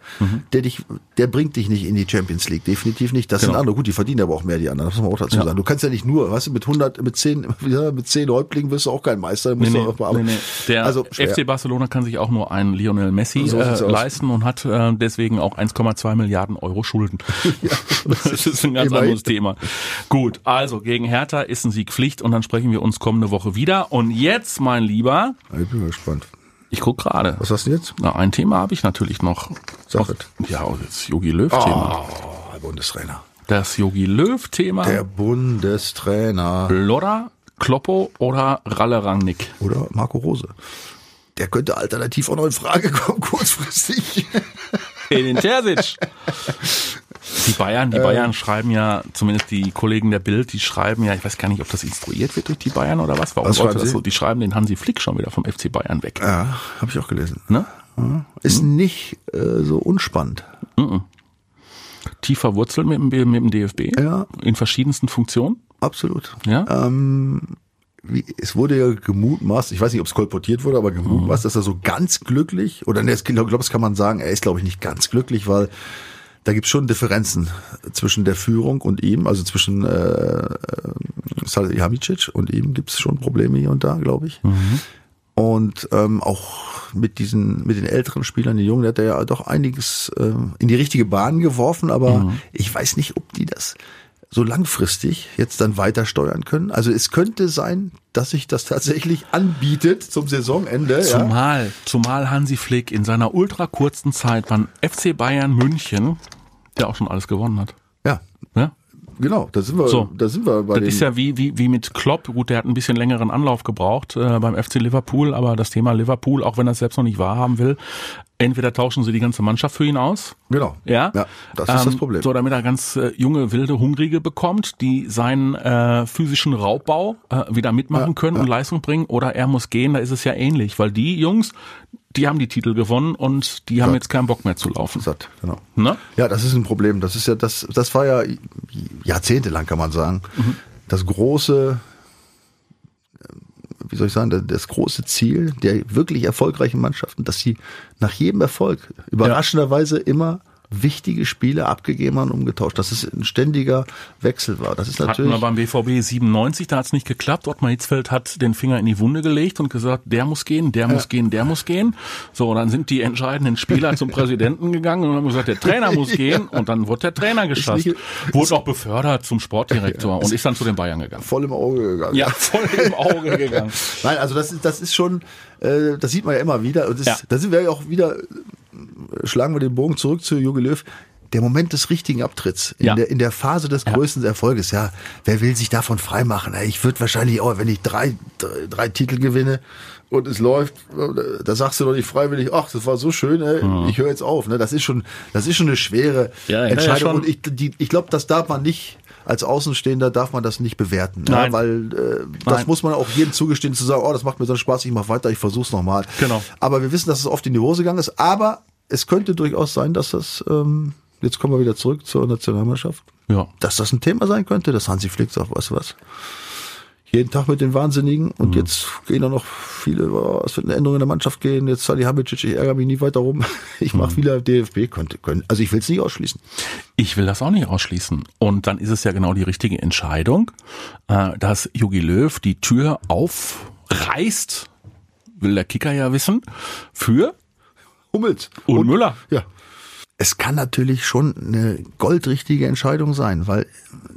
der dich, der bringt dich nicht in die Champions League, definitiv nicht. Das Genau. sind andere, gut, die verdienen aber auch mehr, die anderen, das muss man auch dazu sagen. Du kannst ja nicht nur, weißt du, mit 100, mit 10, ja, mit 10 Häuptlingen wirst du auch kein Meister, Nee, musst nee, du auch mal, nee, nee. Der also, schwer. FC Barcelona kann sich auch nur einen Lionel Messi So äh, leisten und hat äh, deswegen auch 1,2 Milliarden Euro Schulden. das ist ein ganz Immerhin. anderes Thema. Gut, also gegen Hertha ist ein Sieg Pflicht und dann sprechen wir uns kommende Woche wieder. Und jetzt, mein Lieber, Ich bin gespannt. ich guck gerade. Was hast du jetzt? Na, ein Thema habe ich natürlich noch. Sag es. Ja, das Yogi Löw-Thema. Oh, der Bundestrainer. Das Yogi Löw-Thema. Der Bundestrainer. Lodder, Kloppo oder Ralle Rangnick? Oder Marco Rose. Der könnte alternativ auch noch in Frage kommen, kurzfristig. Edin Terzic. Die Bayern, die Bayern schreiben ja, zumindest die Kollegen der Bild, die schreiben ja, ich weiß gar nicht, ob das instruiert wird durch die Bayern oder was. Warum Was sollte schreiben das so? Die schreiben den Hansi Flick schon wieder vom FC Bayern weg. Ja, habe ich auch gelesen. Ne? Ist nicht äh, so unspannend. Tiefer Wurzel mit, dem- mit dem DFB. Ja. In verschiedensten Funktionen. Absolut. Ja. Ähm, wie, es wurde ja gemutmaßt, ich weiß nicht, ob es kolportiert wurde, aber gemutmaßt, dass er so ganz glücklich, oder ne, ich glaube, das kann man sagen, er ist, glaube ich, nicht ganz glücklich, weil da gibt es schon Differenzen zwischen der Führung und ihm, also zwischen äh, äh, Salihamidzic und ihm gibt es schon Probleme hier und da, glaube ich. Und ähm, auch mit diesen, mit den älteren Spielern, die Jungen, der hat er ja doch einiges äh, in die richtige Bahn geworfen, aber ich weiß nicht, ob die das so langfristig jetzt dann weiter steuern können. Also es könnte sein, dass sich das tatsächlich anbietet zum Saisonende. Ja. Zumal, zumal Hansi Flick in seiner ultra kurzen Zeit beim FC Bayern München, der auch schon alles gewonnen hat. ja, Ja? genau, da sind wir, So. da sind wir bei Das ist ja wie, wie, wie mit Klopp. Gut, der hat ein bisschen längeren Anlauf gebraucht äh, beim FC Liverpool, aber das Thema Liverpool, auch wenn er es selbst noch nicht wahrhaben will, entweder tauschen sie die ganze Mannschaft für ihn aus. genau. Ja, ja das ist das Ähm, Problem. So, damit er ganz äh, junge, wilde, hungrige bekommt, die seinen äh, physischen Raubbau äh, wieder mitmachen können und Leistung bringen. Oder er muss gehen, da ist es ja ähnlich, weil die Jungs, die haben die Titel gewonnen und die haben jetzt keinen Bock mehr zu laufen. Satt, genau. Ne? Ja, das ist ein Problem. Das ist ja das, das war ja jahrzehntelang, kann man sagen, das große, wie soll ich sagen, das- große Ziel der wirklich erfolgreichen Mannschaften, dass sie nach jedem Erfolg überraschenderweise immer wichtige Spiele abgegeben haben und umgetauscht. Dass es ein ständiger Wechsel war. Das ist Hatten natürlich. wir beim BVB 97, da hat es nicht geklappt. Ottmar Hitzfeld hat den Finger in die Wunde gelegt und gesagt, der muss gehen, der muss gehen, der muss gehen. So, und dann sind die entscheidenden Spieler zum Präsidenten gegangen und haben gesagt, der Trainer muss gehen und dann wurde der Trainer geschasst. nicht- Wurde auch befördert zum Sportdirektor und ist dann zu den Bayern gegangen. voll im Auge gegangen. Ja, voll im Auge gegangen. Nein, also das ist, das ist schon, äh, das sieht man ja immer wieder. Und das, Ja. da sind wir ja auch wieder, schlagen wir den Bogen zurück zu Jogi Löw. Der Moment des richtigen Abtritts, in, Ja. der, in der Phase des größten Erfolges, ja, wer will sich davon freimachen? Ich würde wahrscheinlich auch, wenn ich drei, drei, drei Titel gewinne und es läuft, äh, da sagst du doch nicht freiwillig, ach, das war so schön, ey, ich höre jetzt auf. Ne? Das ist schon, das ist schon eine schwere Ja, ja, Entscheidung. ja, und ich, die, ich glaube, das darf man nicht, als Außenstehender darf man das nicht bewerten. Nein. Ja, weil äh, das Nein. muss man auch jedem zugestehen, zu sagen, oh, das macht mir so einen Spaß, ich mache weiter, ich versuch's nochmal. Genau. Aber wir wissen, dass es oft in die Hose gegangen ist. Aber es könnte durchaus sein, dass das, ähm, jetzt kommen wir wieder zurück zur Nationalmannschaft, Ja. dass das ein Thema sein könnte, dass Hansi Flick sagt, weißt du was, jeden Tag mit den Wahnsinnigen und Mhm. jetzt gehen da noch viele, oh, es wird eine Änderung in der Mannschaft gehen, jetzt Salihamidzic, ich ärgere mich nie weiter rum, ich Mhm. mache wieder DFB, könnte, können, also ich will es nicht ausschließen. Ich will das auch nicht ausschließen. Und dann ist es ja genau die richtige Entscheidung, äh, dass Jogi Löw die Tür aufreißt, will der Kicker ja wissen, für Hummels und, Müller. Ja. Es kann natürlich schon eine goldrichtige Entscheidung sein, weil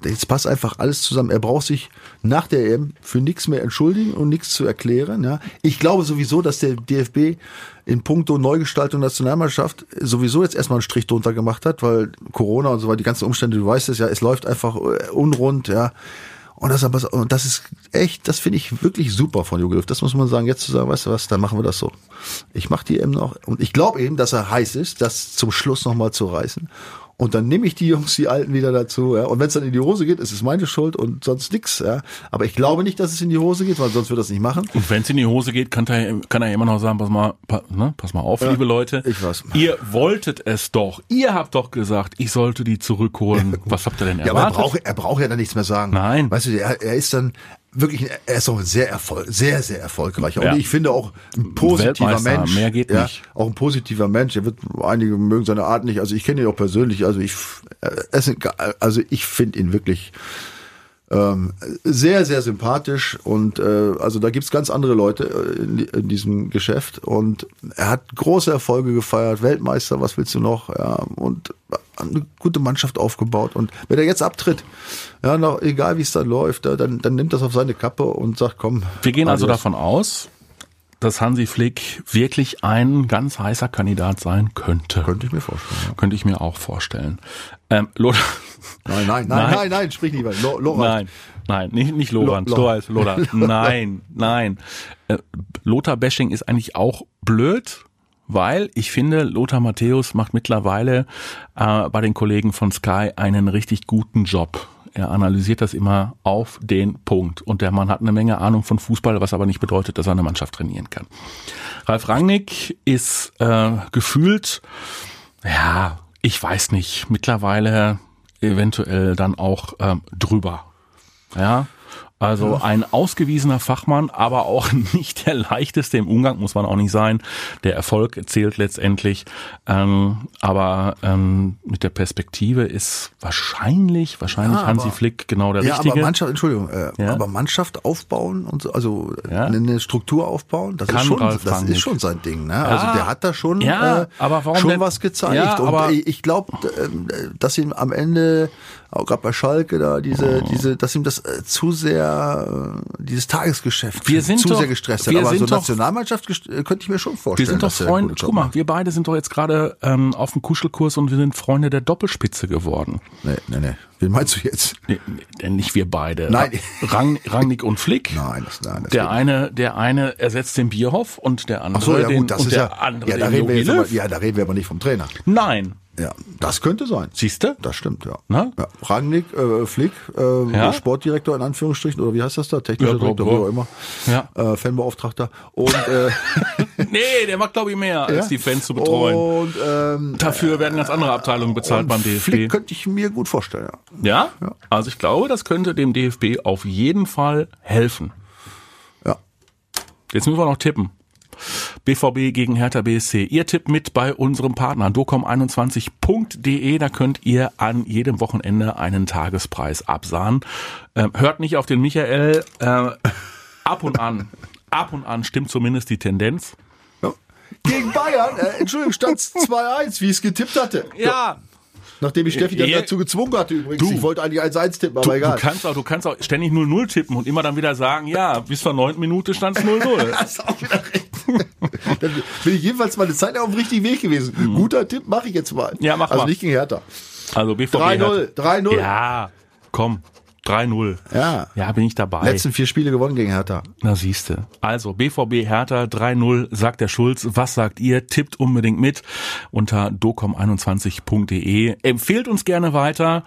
jetzt passt einfach alles zusammen. Er braucht sich nach der EM für nichts mehr entschuldigen und nichts zu erklären. Ja. Ich glaube sowieso, dass der DFB in puncto Neugestaltung Nationalmannschaft sowieso jetzt erstmal einen Strich drunter gemacht hat, weil Corona und so weiter, die ganzen Umstände, du weißt es ja, es läuft einfach unrund, ja. Und das, aber, und das ist echt, das finde ich wirklich super von Löw. Das muss man sagen, jetzt zu sagen, weißt du was, dann machen wir das so. Ich mache die eben noch. Und ich glaube eben, dass er heiß ist, das zum Schluss nochmal zu reißen. Und dann nehme ich die Jungs, die Alten wieder dazu. Ja. Und wenn es dann in die Hose geht, ist es meine Schuld und sonst nix. Ja. Aber ich glaube nicht, dass es in die Hose geht, weil sonst wird das nicht machen. Und wenn es in die Hose geht, kann er, kann er immer noch sagen, pass mal, pa, ne, pass mal auf, liebe Leute. ich weiß. Ihr wolltet es doch. Ihr habt doch gesagt, ich sollte die zurückholen. Was habt ihr denn Ja, aber er erwartet? braucht, er braucht ja dann nichts mehr sagen. Nein. Weißt du, er, er ist dann wirklich, er ist auch sehr erfolg, sehr, sehr erfolgreich. Und Ja. ich finde auch ein positiver Mensch. mehr geht ja, nicht. Auch ein positiver Mensch. Er wird, einige mögen seine Art nicht. Also ich kenne ihn auch persönlich. Also ich, also ich finde ihn wirklich, ähm, sehr, sehr sympathisch und äh, also da gibt's ganz andere Leute äh, in, in diesem Geschäft und er hat große Erfolge gefeiert, Weltmeister, was willst du noch? Ja, und eine gute Mannschaft aufgebaut und wenn er jetzt abtritt, ja, noch, egal wie es dann läuft, dann, dann nimmt das auf seine Kappe und sagt, komm. Wir gehen also adios. davon aus, dass Hansi Flick wirklich ein ganz heißer Kandidat sein könnte. Könnte ich mir vorstellen. Ja. Könnte ich mir auch vorstellen. Ähm, Lothar, Nein, nein, nein, Nein. nein, nein, sprich lieber. Lo, Lorand. nein, nein, nicht, nicht Lorenz, Lo- Lo, heißt Lothar. Nein, nein. Äh, Lothar-Bashing ist eigentlich auch blöd, weil ich finde, Lothar Matthäus macht mittlerweile äh, bei den Kollegen von Sky einen richtig guten Job. Er analysiert das immer auf den Punkt. Und der Mann hat eine Menge Ahnung von Fußball, was aber nicht bedeutet, dass er eine Mannschaft trainieren kann. Ralf Rangnick ist äh, gefühlt, ja, ich weiß nicht, mittlerweile eventuell dann auch ähm, drüber. Ja, also ein ausgewiesener Fachmann, aber auch nicht der leichteste im Umgang, muss man auch nicht sein. Der Erfolg zählt letztendlich, ähm, aber ähm, mit der Perspektive ist wahrscheinlich, wahrscheinlich Ja, Hansi aber- Flick genau der Ja, Richtige. aber Mannschaft, Entschuldigung, äh, Ja. aber Mannschaft aufbauen und so, also äh, Ja. eine Struktur aufbauen, das Kann ist schon, Ralf das Rangnick. ist schon sein Ding, ne? Also der hat da schon, äh, aber warum schon denn- was gezeigt. Und aber- ich glaube, dass ihm am Ende, auch gerade bei Schalke da, diese, Oh. diese, dass ihm das äh, zu sehr, äh, dieses Tagesgeschäft Wir sind zu doch- sehr gestresst hat. Aber so doch- Nationalmannschaft äh, könnte ich mir schon vorstellen. Wir sind doch Freunde, guck mal, wir beide sind doch jetzt gerade ähm, auf dem Kuschelkurs und wir sind Freunde der Doppelspitze geworden. Nee, nee, nee. Wen meinst du jetzt? Nee, nee, nicht wir beide. Nein. Rang, Rangnick und Flick. Nein, das, nein, das Der eine, der eine ersetzt den Bierhoff und der andere Ach so, ja den, gut, das und ist der ja, andere ja, da den reden wir aber, ja, da reden wir aber nicht vom Trainer. Nein. Ja, das könnte sein. Siehste? Das stimmt, ja. Na? ja. Rangnick, äh, Flick, äh, Ja? Sportdirektor in Anführungsstrichen, oder wie heißt das da? Technischer Ja, Direktor, wie auch immer. Ja. Äh, Fanbeauftragter. Und, äh, Nee, der macht glaube ich mehr, als die Fans zu betreuen. Und ähm, Dafür werden ganz andere Abteilungen bezahlt beim DFB. Flick könnte ich mir gut vorstellen, ja. Ja? Also ich glaube, das könnte dem DFB auf jeden Fall helfen. Ja. Jetzt müssen wir noch tippen. BVB gegen Hertha BSC. Ihr tippt mit bei unserem Partner docom21.de. Da könnt ihr an jedem Wochenende einen Tagespreis absahen. Ähm, hört nicht auf den Michael. Äh, ab und an, ab und an stimmt zumindest die Tendenz. ja. Gegen Bayern, äh, Entschuldigung, stand 2-1, wie ich es getippt hatte. Ja, Nachdem ich Steffi dann Ja. dazu gezwungen hatte übrigens. Du. Ich wollte eigentlich 1-1 tippen, aber du, egal. du kannst auch, du kannst auch ständig 0-0 tippen und immer dann wieder sagen, ja, bis zur neunten Minute stand es 0-0. hast auch wieder recht. Dann bin ich jedenfalls mal eine Zeit auf dem richtigen Weg gewesen. Guter Tipp, mache ich jetzt mal. Mhm. Ja, mach also mal. nicht gegen Hertha. Also BVB 3-0, 3-0. hat- Ja, komm, 3-0. Ja. Ja, bin ich dabei. Letzten vier Spiele gewonnen gegen Hertha. Na siehste. Also BVB Hertha 3-0, sagt der Schulz. Was sagt ihr? Tippt unbedingt mit unter docom21.de. Empfehlt uns gerne weiter.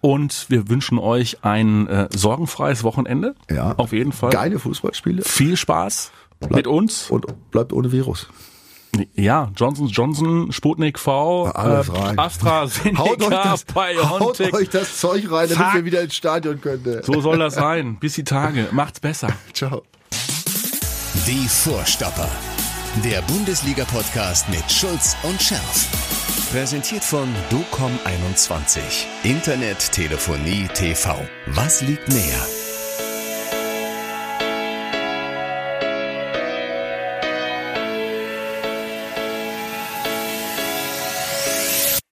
Und wir wünschen euch ein äh, sorgenfreies Wochenende. Ja. Auf jeden Fall. Geile Fußballspiele. Viel Spaß mit uns. Und bleibt ohne Virus. Ja, Johnson Johnson, Sputnik V, Alles äh, rein. AstraZeneca, Haut euch, das, haut euch das Zeug rein, damit Zack. wir wieder ins Stadion können. So soll das sein. Bis die Tage. Macht's besser. Ciao. Die Vorstopper. Der Bundesliga-Podcast mit Schulz und Scherf. Präsentiert von DOCOM21. Internet, Telefonie, TV. Was liegt näher?